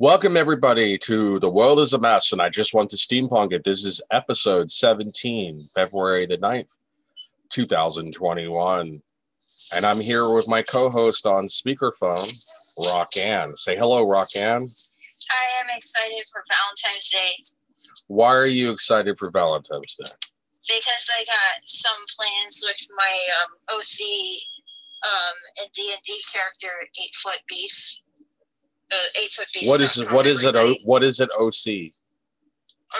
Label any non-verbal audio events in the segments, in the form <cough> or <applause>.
Welcome, everybody, to The World is a Mess, and I just want to steampunk it. This is episode 17, February the 9th, 2021. And I'm here with my co host on speakerphone, Rockanne. Say hello, Rock Ann. I am excited for Valentine's Day Why are you excited for Valentine's Day? because I got some plans with my um, OC um, and D and D character, Eight Foot Beast. Uh, eight Foot Beast. What is it? What is it? O- What is it? OC?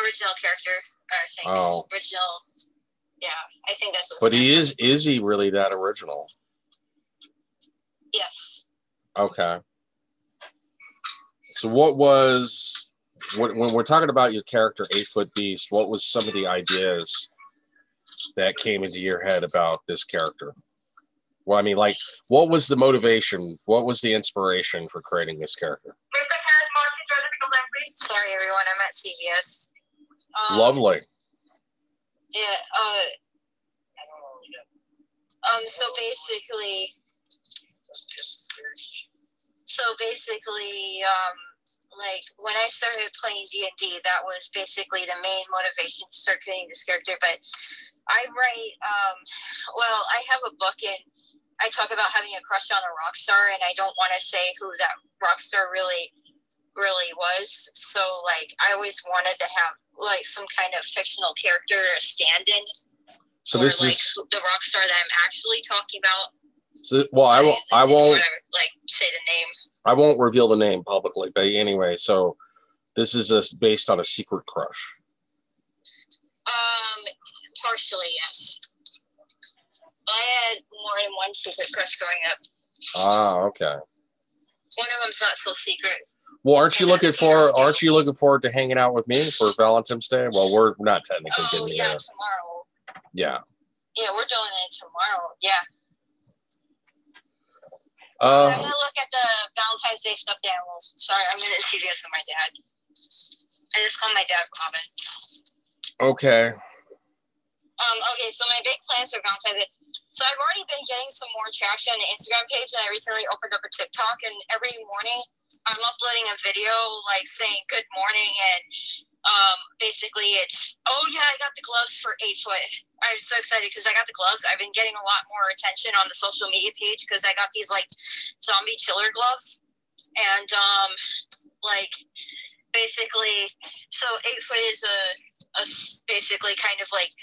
Original character, think. Oh. Original. Yeah, I think that's what. But he is. Is he really that original? Yes. Okay. So what was what when we're talking about your character Eight Foot Beast? What was some of the ideas that came into your head about this character? Well, I mean, like, what was the motivation? What was the inspiration for creating this character? Sorry, everyone. I'm at CVS. Um, Lovely. Yeah. Uh. Um. So basically, so basically, um, like when I started playing D and D, that was basically the main motivation to start creating this character. But I write, um, well, I have a book and I talk about having a crush on a rock star, and I don't want to say who that rock star really, really was. So like, I always wanted to have like some kind of fictional character stand-in. So or, this like, is the rock star that I'm actually talking about. so, well, I won't. I won't. Like say the name. I won't reveal the name publicly. But anyway, so this is a, based on a secret crush. Um, partially, yes. I had more than one secret crush growing up. Ah, okay. One of them's not so secret. Well, aren't you looking for? Aren't you looking forward to hanging out with me for Valentine's Day? Well, we're not technically Oh getting yeah, together. tomorrow. Yeah. Yeah, we're doing it tomorrow. Yeah. Uh, I'm gonna look at the Valentine's Day stuffed animals. Sorry, I'm gonna the studios with my dad. I just called my dad Robin. okay. Um, okay, so my big plans for Valentine's Day. So I've already been getting some more traction on the Instagram page, and I recently opened up a TikTok. And every morning, I'm uploading a video like saying good morning, and um, basically it's oh yeah, I got the gloves for eight foot. I'm so excited because I got the gloves. I've been getting a lot more attention on the social media page because I got these like zombie chiller gloves, and um, like basically, so eight foot is a, a basically kind of like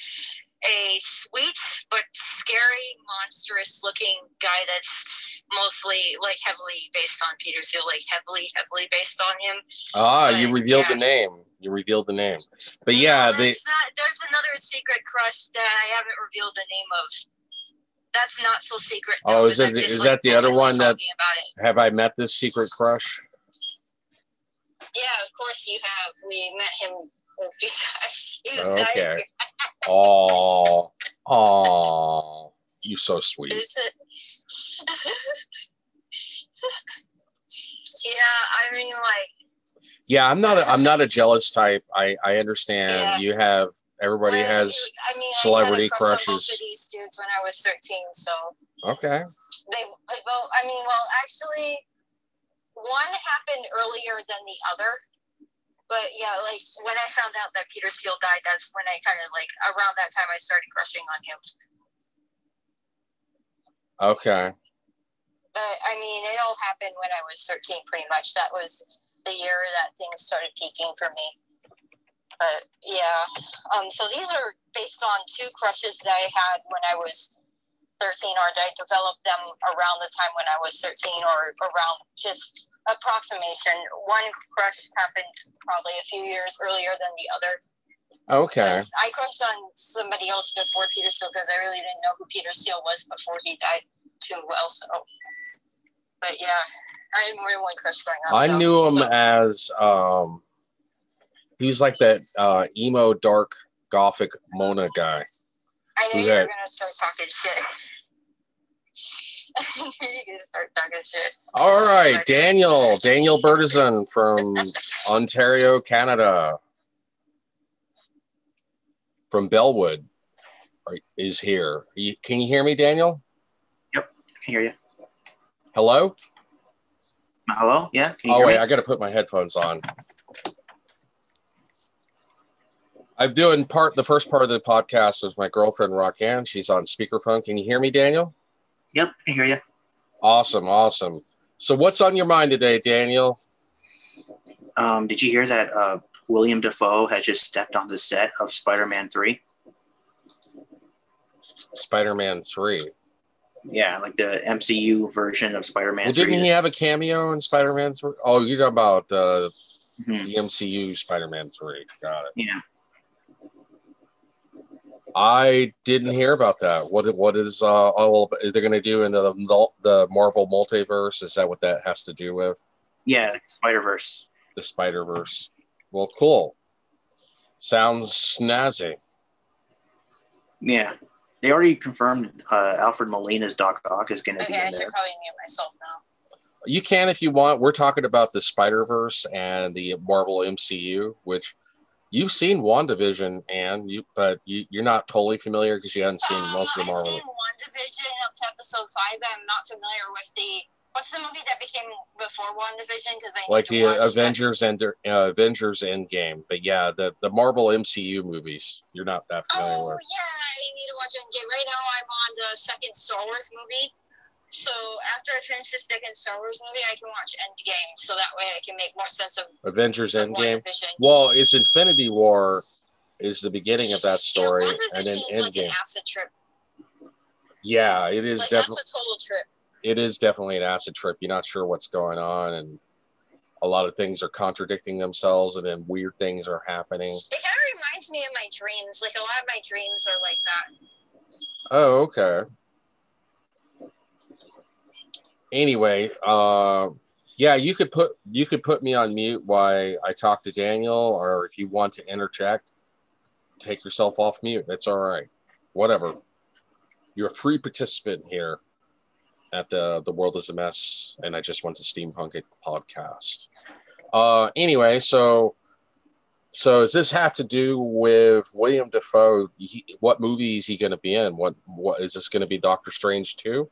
a sweet but scary, monstrous looking guy that's mostly like heavily based on Peter Steele, like heavily, heavily based on him. Ah, you But, revealed yeah. the name. You revealed the name. But yeah, they. not, there's another secret crush that I haven't revealed the name of. That's not so secret. Oh, is that the- like, that the other one that- about it. Have I met this secret crush? Yeah, of course you have. We met him. <laughs> he was Okay. <laughs> Oh, oh, you so sweet. Yeah, I mean, like, Yeah, I'm not. A, I'm not a jealous type. I I understand. Yeah. You have. Everybody well, has. I mean, celebrity I had a crush on crushes. these dudes when I was 13, so Okay. they well i mean well actually one happened earlier than the other but yeah like when i found out that peter steele died that's when i kind of like around that time i started crushing on him. Okay. but i mean it all happened when i was 13 pretty much. That was the year that things started peaking for me. But yeah um so these are based on two crushes that i had when i was 13 or I developed them around the time when I was 13 or around just approximation. One crush happened probably a few years earlier than the other. Okay. I crushed on somebody else before Peter Steele because I really didn't know who Peter Steele was before he died too well. So, but yeah, I had more than one crush growing up. I though, knew him so- as um. He was like that uh, emo, dark, gothic Mona guy. I knew you were gonna start talking shit. I <laughs> knew you were start talking shit. All right, Daniel, <laughs> Daniel Bertizan from Ontario, Canada, from Bellwood, is here. Can you hear me, Daniel? Yep, I can hear you. Hello. Hello? Yeah. Can you Oh hear wait, me? I got to put my headphones on. I'm doing part the first part of the podcast with my girlfriend Roxanne. She's on speakerphone. Can you hear me, Daniel? Yep, I hear you. Awesome, awesome. So what's on your mind today, Daniel? Um, did you hear that uh, William Dafoe has just stepped on the set of Spider-Man 3? Spider-Man 3. Yeah, like the MCU version of Spider-Man Well, didn't he have a cameo in Spider-Man 3? Oh, you're talking about uh, Mhm. the MCU Spider-Man 3. Got it. Yeah. I didn't hear about that. What what is uh all are they going to do in the the Marvel multiverse? Is that what that has to do with Yeah, like Spider-Verse. the Spider Verse? Well, cool. Sounds snazzy. Yeah. They already confirmed uh, Alfred Molina's Doc Ock is going to be Okay, I in should there. probably mute myself now. You can if you want. We're talking about the Spider Verse and the Marvel MCU, which you've seen WandaVision, and you but you, you're not totally familiar because you haven't seen most of the Um, Marvel. I've seen one division up to episode five, but I'm not familiar with the. What's the movie that became before WandaVision? Because I like the Avengers and uh, Avengers Endgame. But yeah, the the Marvel MCU movies you're not that familiar Oh with. yeah, I need to watch Endgame. Right now, I'm on the second Star Wars movie. So after I finish the second Star Wars movie, I can watch Endgame. So that way, I can make more sense of, Avengers of Endgame. Well, it's Infinity War is the beginning of that story, yeah, and then is like an Endgame. acid trip. Yeah, it is Like definitely a total trip. it is definitely an acid trip. You're not sure what's going on, and a lot of things are contradicting themselves, and then weird things are happening. It kind of reminds me of my dreams. Like a lot of my dreams are like that. Oh, okay. Anyway, uh, yeah, you could put you could put me on mute while I talk to Daniel, or if you want to interject, take yourself off mute. That's all right. Whatever. You're a free participant here at the the world is a mess, and I just went to steampunk it podcast. Uh, anyway, so so does this have to do with William Dafoe? He, what movie is he going to be in? What what is this going to be? Doctor Strange too?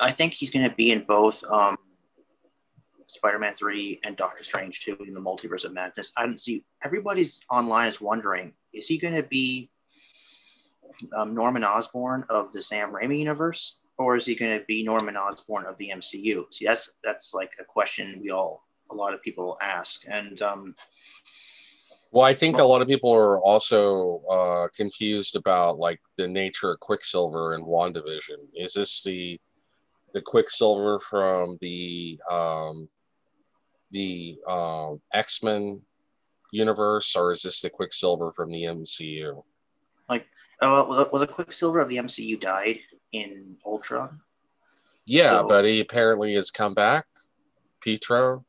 I think he's going to be in both um, Spider-Man 3 and Doctor Strange 2 in the Multiverse of Madness. I don't see everybody's online is wondering, is he going to be um, Norman Osborn of the Sam Raimi universe or is he going to be Norman Osborn of the MCU? See, that's that's like a question we all a lot of people ask and um, Well, I think a lot of people are also uh, confused about like the nature of Quicksilver and WandaVision. Is this the the Quicksilver from the um, the um, X Men universe, or is this the Quicksilver from the MCU? Like, oh, well, the- well, the Quicksilver of the MCU died in Ultron. Yeah, So- but he apparently has come back, Pietro,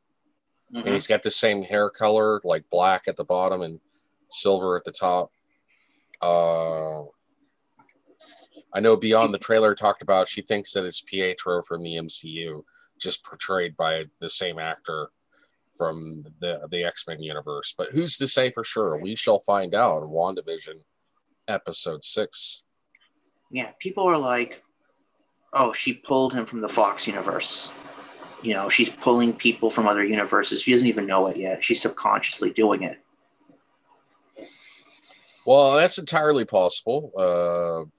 Mhm. and he's got the same hair color, like black at the bottom and silver at the top. Uh, I know Beyond the trailer talked about she thinks that it's Pietro from the MCU, just portrayed by the same actor from the the X Men universe. But who's to say for sure? We shall find out in WandaVision episode six. yeah, people are like, oh, she pulled him from the Fox universe. You know, she's pulling people from other universes. She doesn't even know it yet. She's subconsciously doing it. Well, that's entirely possible, uh,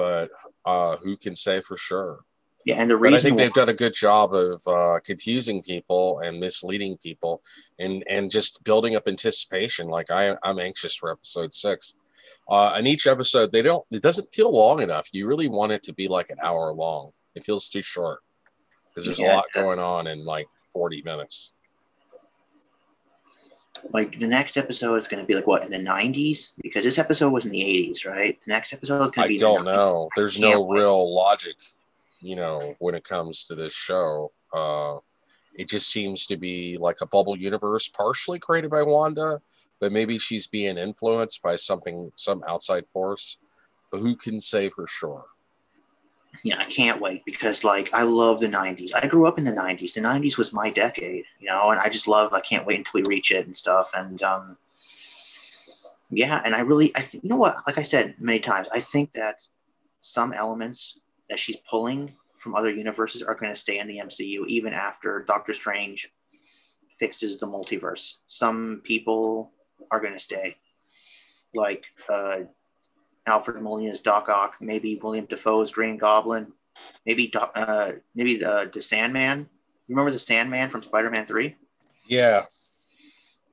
but uh, who can say for sure? Yeah, and the But I think they've done a good job of uh, confusing people and misleading people, and and just building up anticipation. Like I, I'm anxious for episode six. Uh, and each episode, they don't. It doesn't feel long enough. You really want it to be like an hour long. It feels too short because there's Yeah, a lot going on in like 40 minutes. Like the next episode is going to be like what in the 90s because this episode was in the 80s, right? The next episode is going to be I don't the 90s. know. There's no wait. real logic, you know, when it comes to this show. Uh, it just seems to be like a bubble universe, partially created by Wanda, but maybe she's being influenced by something, some outside force. But who can say for sure? Yeah, I can't wait because like I love the 90s. I grew up in the 90s. The 90s was my decade, you know, and I just love. I can't wait until we reach it and stuff. And um, yeah, and I really, I think you know what? Like I said many times, I think that some elements that she's pulling from other universes are going to stay in the MCU even after Doctor Strange fixes the multiverse. Some people are going to stay, like uh, Alfred Molina's Doc Ock, maybe William Dafoe's Green Goblin, maybe uh, maybe the the Sandman. You remember the Sandman from Spider-Man Three? Yeah.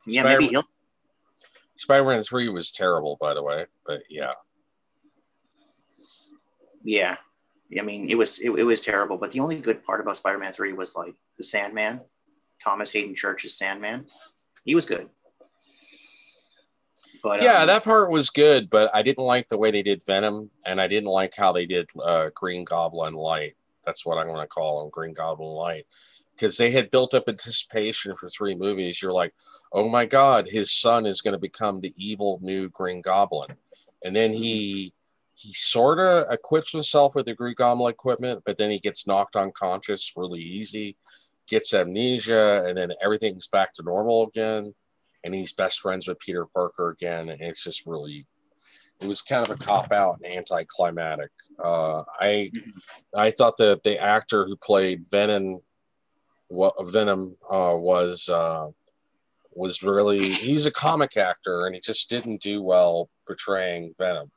Yeah, Spider- maybe he'll. Spider-Man Three was terrible, by the way, but yeah. Yeah, I mean it was it, it was terrible. But the only good part about Spider-Man Three was like the Sandman, Thomas Haden Church's Sandman. He was good. But yeah, um, that part was good, but I didn't like the way they did Venom, and I didn't like how they did uh, Green Goblin Light. That's what I'm going to call him, Green Goblin Light, because they had built up anticipation for three movies. You're like, oh my God, his son is going to become the evil new Green Goblin, and then he he sort of equips himself with the Green Goblin equipment, but then he gets knocked unconscious really easy, gets amnesia, and then everything's back to normal again and he's best friends with Peter Parker again, and it's just really, it was kind of a cop out and anticlimactic. Uh, I I thought that the actor who played Venom, what Venom uh, was uh, was really he's a comic actor, and he just didn't do well portraying Venom,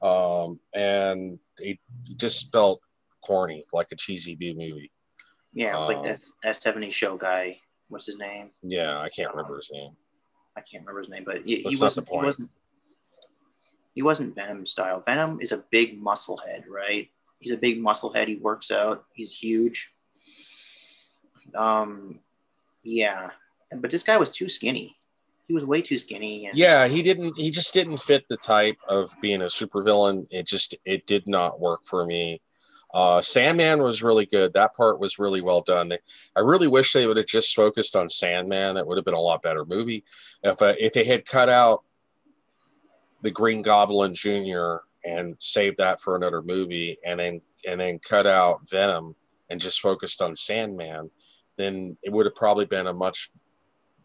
um, and it just felt corny, like a cheesy B movie. yeah, it was like um, that that 70s show guy. What's his name? Yeah, I can't remember his name. I can't remember his name, but he, he That's not the wasn't. He wasn't. He wasn't Venom style. Venom is a big muscle head, right? He's a big muscle head. He works out. He's huge. Um, yeah, but this guy was too skinny. He was way too skinny. And yeah he didn't he just didn't fit the type of being a supervillain it just it did not work for me uh sandman was really good that part was really well done i really wish they would have just focused on sandman it would have been a lot better movie if uh, if they had cut out the green goblin junior and saved that for another movie and then and then cut out venom and just focused on sandman then it would have probably been a much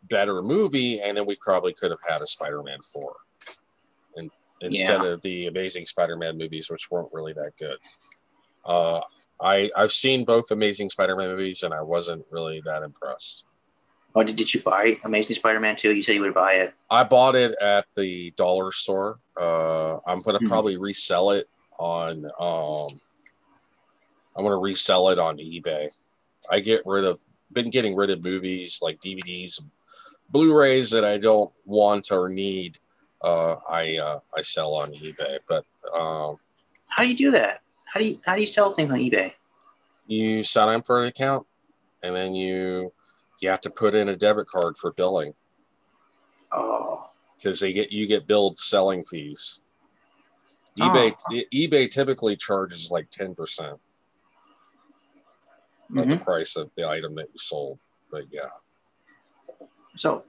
better movie, and then we probably could have had a Spider-Man four, and instead Yeah. of the Amazing Spider-Man movies, which weren't really that good. Uh, I I've seen both Amazing Spider-Man movies, and I wasn't really that impressed. Oh, did, did you buy Amazing Spider-Man 2? You said you would buy it. I bought it at the dollar store. Uh, I'm gonna Hmm. probably resell it on. Um, I'm gonna resell it on eBay. I get rid of been getting rid of movies like DVDs, Blu-rays that I don't want or need. Uh, I uh, I sell on eBay, but um, How do you do that? How do you how do you sell things on eBay? you sign up for an account, and then you you have to put in a debit card for billing Oh, because they get you get billed selling fees. eBay eBay typically charges like ten percent of the Mhm. price of the item that you sold. But yeah, so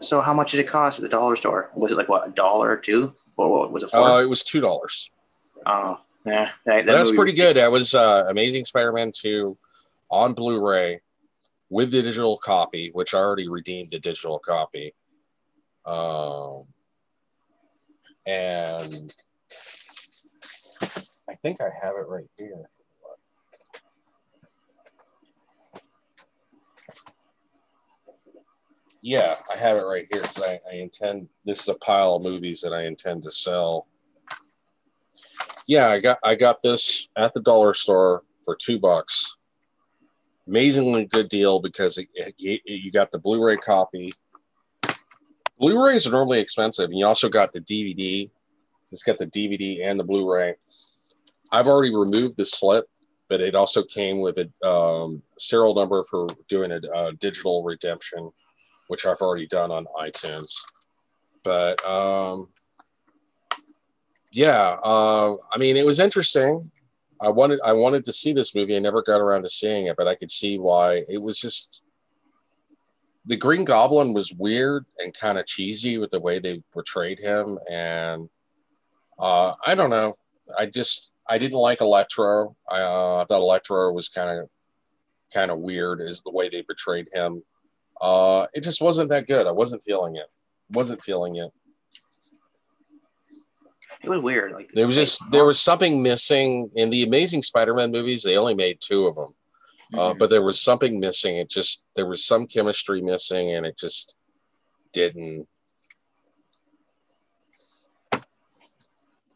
so how much did it cost at the dollar store? Was it like what a dollar or two, or what was it for? uh, it was two dollars. oh, yeah, that, that That's pretty good. That was uh, Amazing Spider-Man two on Blu-ray with the digital copy, which I already redeemed the digital copy. Um, and I think I have it right here. Yeah, I have it right here because I, I intend. This is a pile of movies that I intend to sell. Yeah, I got I got this at the dollar store for two bucks. Amazingly good deal because it, it, it- you got the Blu-ray copy. Blu-rays are normally expensive, and you also got the DVD. It's got the DVD and the Blu-ray. I've already removed the slip, but it also came with a um, serial number for doing a, uh digital redemption, which I've already done on iTunes. But um, yeah, uh, I mean, it was interesting. I wanted I wanted to see this movie. I never got around to seeing it, but I could see why it was just the Green Goblin was weird and kind of cheesy with the way they portrayed him, and uh, I don't know. I just I didn't like Electro. I, uh, I thought Electro was kind of kind of weird is the way they portrayed him. Uh, it just wasn't that good. I wasn't feeling it. Wasn't feeling it. It was weird. Like There was just there was something missing in the Amazing Spider-Man movies. They only made two of them, uh, Mhm. but there was something missing. It just there was some chemistry missing, and it just didn't.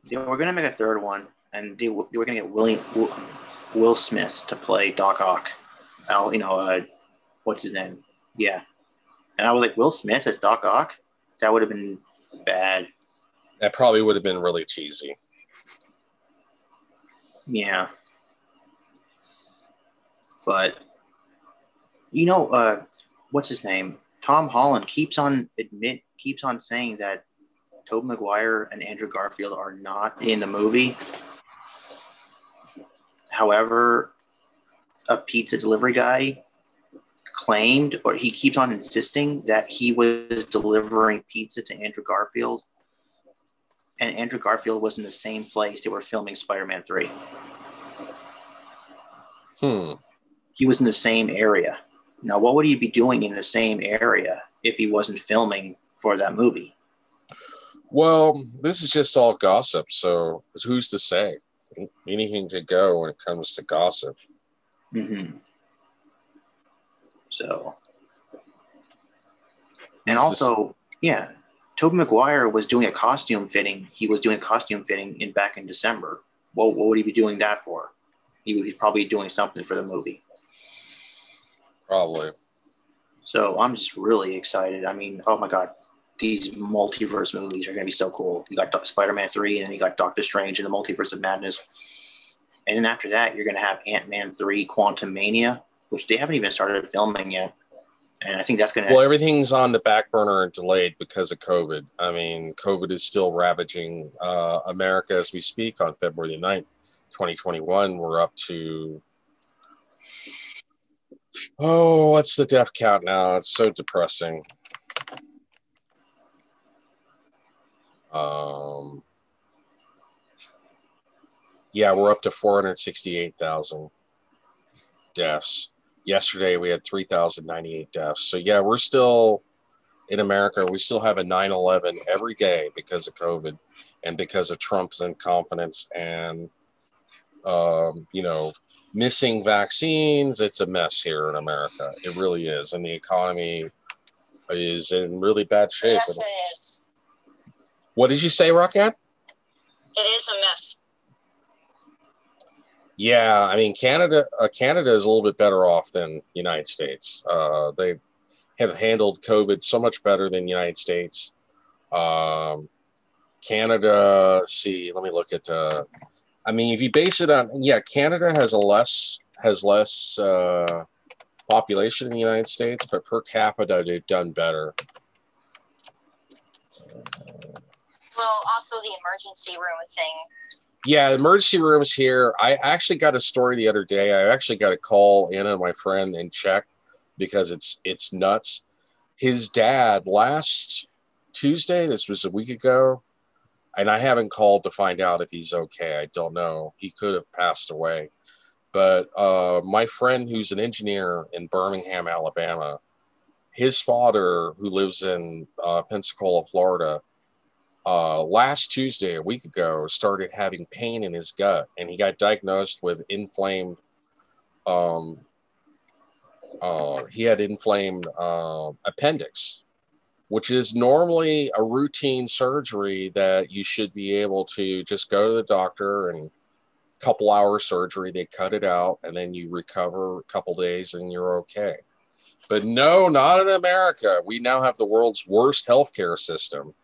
they were gonna make a third one, and they, were- they were gonna get William Will, Will Smith to play Doc Ock. Oh, you know, uh, what's his name? Yeah, and I was like, Will Smith as Doc Ock? That would have been bad. That probably would have been really cheesy. Yeah. But you know, uh, what's his name? Tom Holland keeps on admit keeps on saying that Tobey Maguire and Andrew Garfield are not in the movie. However, a pizza delivery guy claimed, or he keeps on insisting that he was delivering pizza to Andrew Garfield, and Andrew Garfield was in the same place they were filming Spider-Man Three. Hmm. he was in the same area. Now, what would he be doing in the same area if he wasn't filming for that movie? Well, this is just all gossip, so who's to say? Anything could go when it comes to gossip. Mm-hmm. So, and also, yeah, Tobey Maguire was doing a costume fitting. He was doing a costume fitting in back in December. What, what would he be doing that for? He, he's probably doing something for the movie. Probably. So I'm just really excited. I mean, oh my god, these multiverse movies are going to be so cool. You got Spider-Man three, and then you got Doctor Strange and the Multiverse of Madness, and then after that, you're going to have Ant-Man three, Quantumania, which they haven't even started filming yet, and I think that's going to. Well, everything's on the back burner and delayed because of COVID. I mean, COVID is still ravaging uh, America as we speak. On February the 9th, 2021, we're up to. Oh, what's the death count now? It's so depressing. Um, yeah, we're up to 468,000 deaths. Yesterday we had 3,098 deaths. So yeah, we're still in America. We still have a 9/11 every day because of COVID and because of Trump's incompetence and um, you know missing vaccines. It's a mess here in America. It really is, and the economy is in really bad shape. Yes, it is. What did you say, Rocket? It is a mess. Yeah, I mean Canada. Uh, Canada is a little bit better off than United States. Uh, they have handled COVID so much better than United States. Um, Canada. See, let me look at. Uh, I mean, if you base it on, yeah, Canada has a less has less uh, population in the United States, but per capita they've done better. Well, also the emergency room thing. Yeah, emergency rooms here. I actually got a story the other day. I actually got a call in on my friend and check because it's it's nuts. His dad last Tuesday, this was a week ago, and I haven't called to find out if he's okay. I don't know. He could have passed away. But uh, my friend who's an engineer in Birmingham, Alabama, his father, who lives in uh, Pensacola, Florida, uh, last Tuesday, a week ago, started having pain in his gut, and he got diagnosed with inflamed. Um, uh, he had inflamed uh, appendix, which is normally a routine surgery that you should be able to just go to the doctor and couple hour surgery. They cut it out, and then you recover a couple days, and you're okay. But no, not in America. We now have the world's worst healthcare system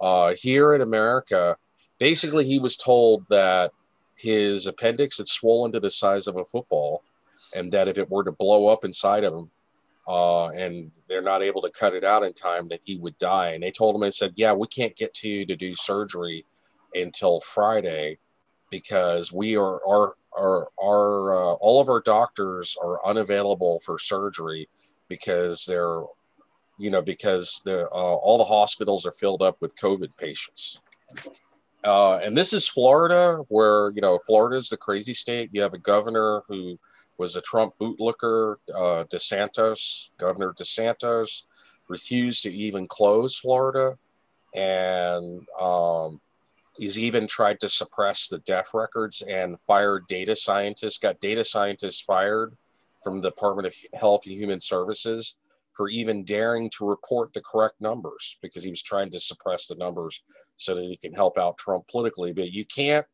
uh, here in America, basically he was told that his appendix had swollen to the size of a football, and that if it were to blow up inside of him, uh, and they're not able to cut it out in time, that he would die. And they told him and said, "Yeah, we can't get to you to do surgery until Friday because we are our our, our uh, all of our doctors are unavailable for surgery because they're you know, because the uh, all the hospitals are filled up with COVID patients. Uh, and this is Florida, where you know Florida is the crazy state. You have a governor who was a Trump bootlicker, uh, DeSantis. Governor DeSantis refused to even close Florida, and um, he's even tried to suppress the death records and fired data scientists, got data scientists fired from the Department of Health and Human Services for even daring to report the correct numbers because he was trying to suppress the numbers so that he can help out Trump politically. But you can't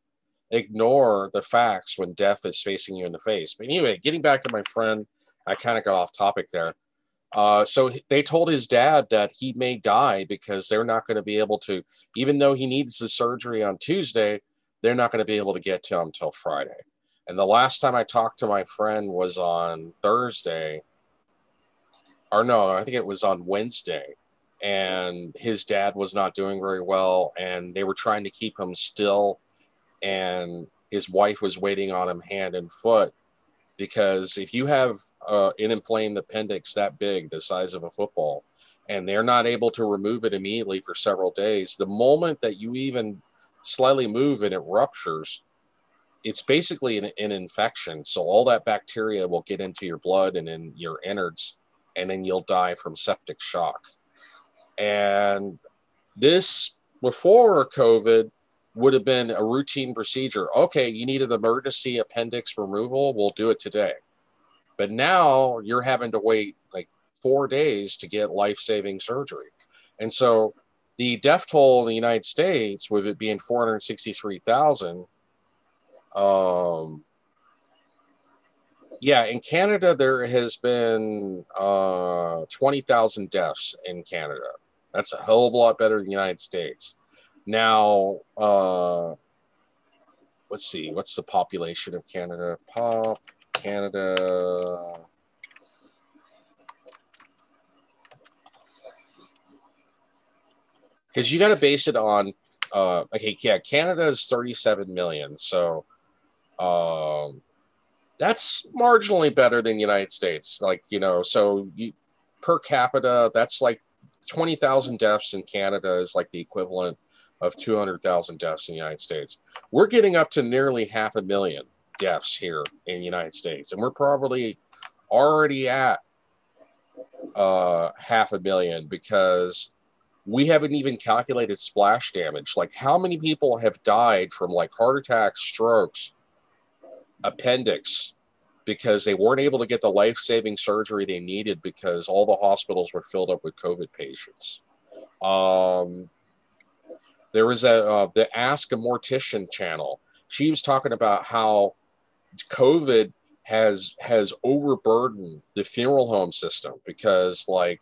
ignore the facts when death is facing you in the face. But anyway, getting back to my friend, I kind of got off topic there. Uh, so they told his dad that he may die because they're not going to be able to, even though he needs the surgery on Tuesday, they're not going to be able to get to him until Friday. And the last time I talked to my friend was on Thursday, or no, I think it was on Wednesday. And his dad was not doing very well, and they were trying to keep him still. And his wife was waiting on him hand and foot because if you have uh, an inflamed appendix that big, the size of a football, and they're not able to remove it immediately for several days, the moment that you even slightly move and it ruptures, it's basically an, an infection. So all that bacteria will get into your blood and in your innards, and then you'll die from septic shock. And this before COVID, would have been a routine procedure. Okay, you need an emergency appendix removal, we'll do it today. But now you're having to wait like four days to get life saving surgery. And so the death toll in the United States, with it being 463,000, um, yeah, in Canada, there has been uh, 20,000 deaths in Canada. That's a hell of a lot better than the United States. Now, uh, let's see, what's the population of Canada? Pop Canada. Because you got to base it on, uh, okay, yeah, Canada is 37 million. So um, that's marginally better than United States. Like, you know, so you, per capita, that's like 20,000 deaths in Canada is like the equivalent of 200,000 deaths in the United States. We're getting up to nearly half a million deaths here in the United States, and we're probably already at uh, half a million because we haven't even calculated splash damage. Like, how many people have died from like heart attacks, strokes, appendix, because they weren't able to get the life saving surgery they needed because all the hospitals were filled up with COVID patients. Um, there was a uh, the Ask a Mortician channel. She was talking about how COVID has has overburdened the funeral home system because like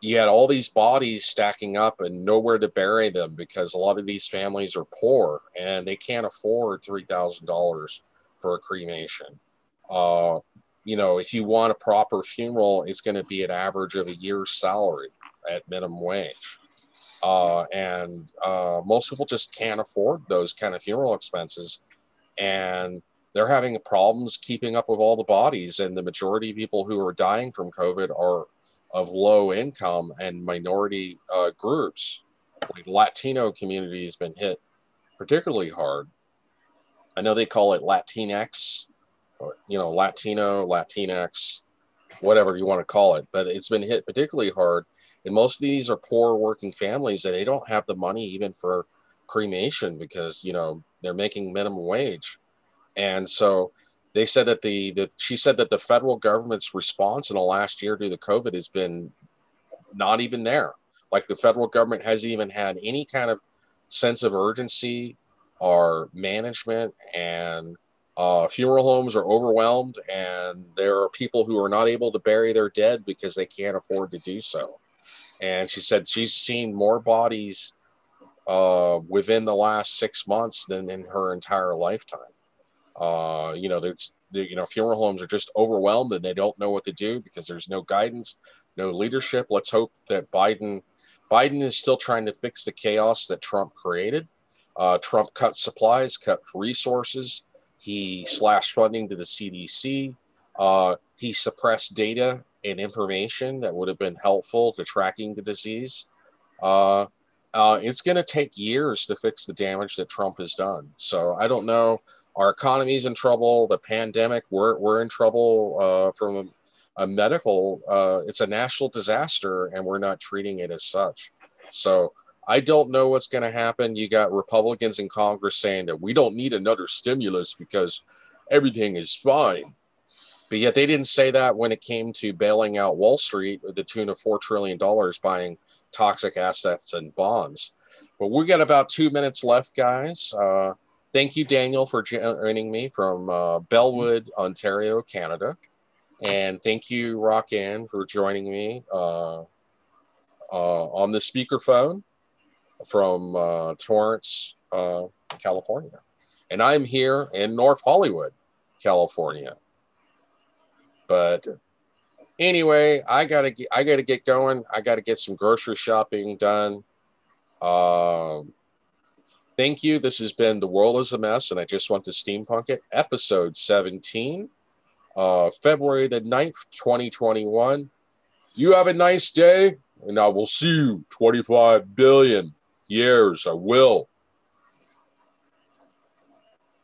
you had all these bodies stacking up and nowhere to bury them because a lot of these families are poor and they can't afford three thousand dollars for a cremation. Uh, you know, if you want a proper funeral, it's going to be an average of a year's salary at minimum wage. Uh, and uh, most people just can't afford those kind of funeral expenses. And they're having problems keeping up with all the bodies. And the majority of people who are dying from COVID are of low income and minority uh, groups. Like Latino community has been hit particularly hard. I know they call it Latinx, or, you know, Latino, Latinx, whatever you want to call it, but it's been hit particularly hard. And most of these are poor working families that they don't have the money even for cremation because you know they're making minimum wage. And so they said that the, the she said that the federal government's response in the last year due to covid has been not even there. Like the federal government hasn't even had any kind of sense of urgency or management and uh, funeral homes are overwhelmed and there are people who are not able to bury their dead because they can't afford to do so and she said she's seen more bodies uh, within the last six months than in her entire lifetime. Uh, you know, there's you know funeral homes are just overwhelmed and they don't know what to do because there's no guidance, no leadership. Let's hope that Biden Biden is still trying to fix the chaos that Trump created. Uh, Trump cut supplies, cut resources. He slashed funding to the CDC. Uh, he suppressed data and information that would have been helpful to tracking the disease. Uh, uh, it's going to take years to fix the damage that Trump has done. So I don't know. Our economy's in trouble. The pandemic, we're, we're in trouble uh, from a, a medical, uh, it's a national disaster, and we're not treating it as such. So I don't know what's going to happen. You got Republicans in Congress saying that we don't need another stimulus because everything is fine. But yet they didn't say that when it came to bailing out Wall Street with the tune of $4 trillion buying toxic assets and bonds. But we got about two minutes left, guys. Uh, thank you, Daniel, for joining me from uh, Bellwood, Ontario, Canada. And thank you, Roxanne, for joining me uh, uh on the speakerphone from uh, Torrance, uh, California. And I'm here in North Hollywood, California. But anyway, I gotta get, I gotta get going. I gotta get some grocery shopping done. Um, thank you. This has been The World is a Mess, and I just want to steampunk it, episode 17, uh, February the 9th, 2021. You have a nice day, and I will see you 25 billion years. I will.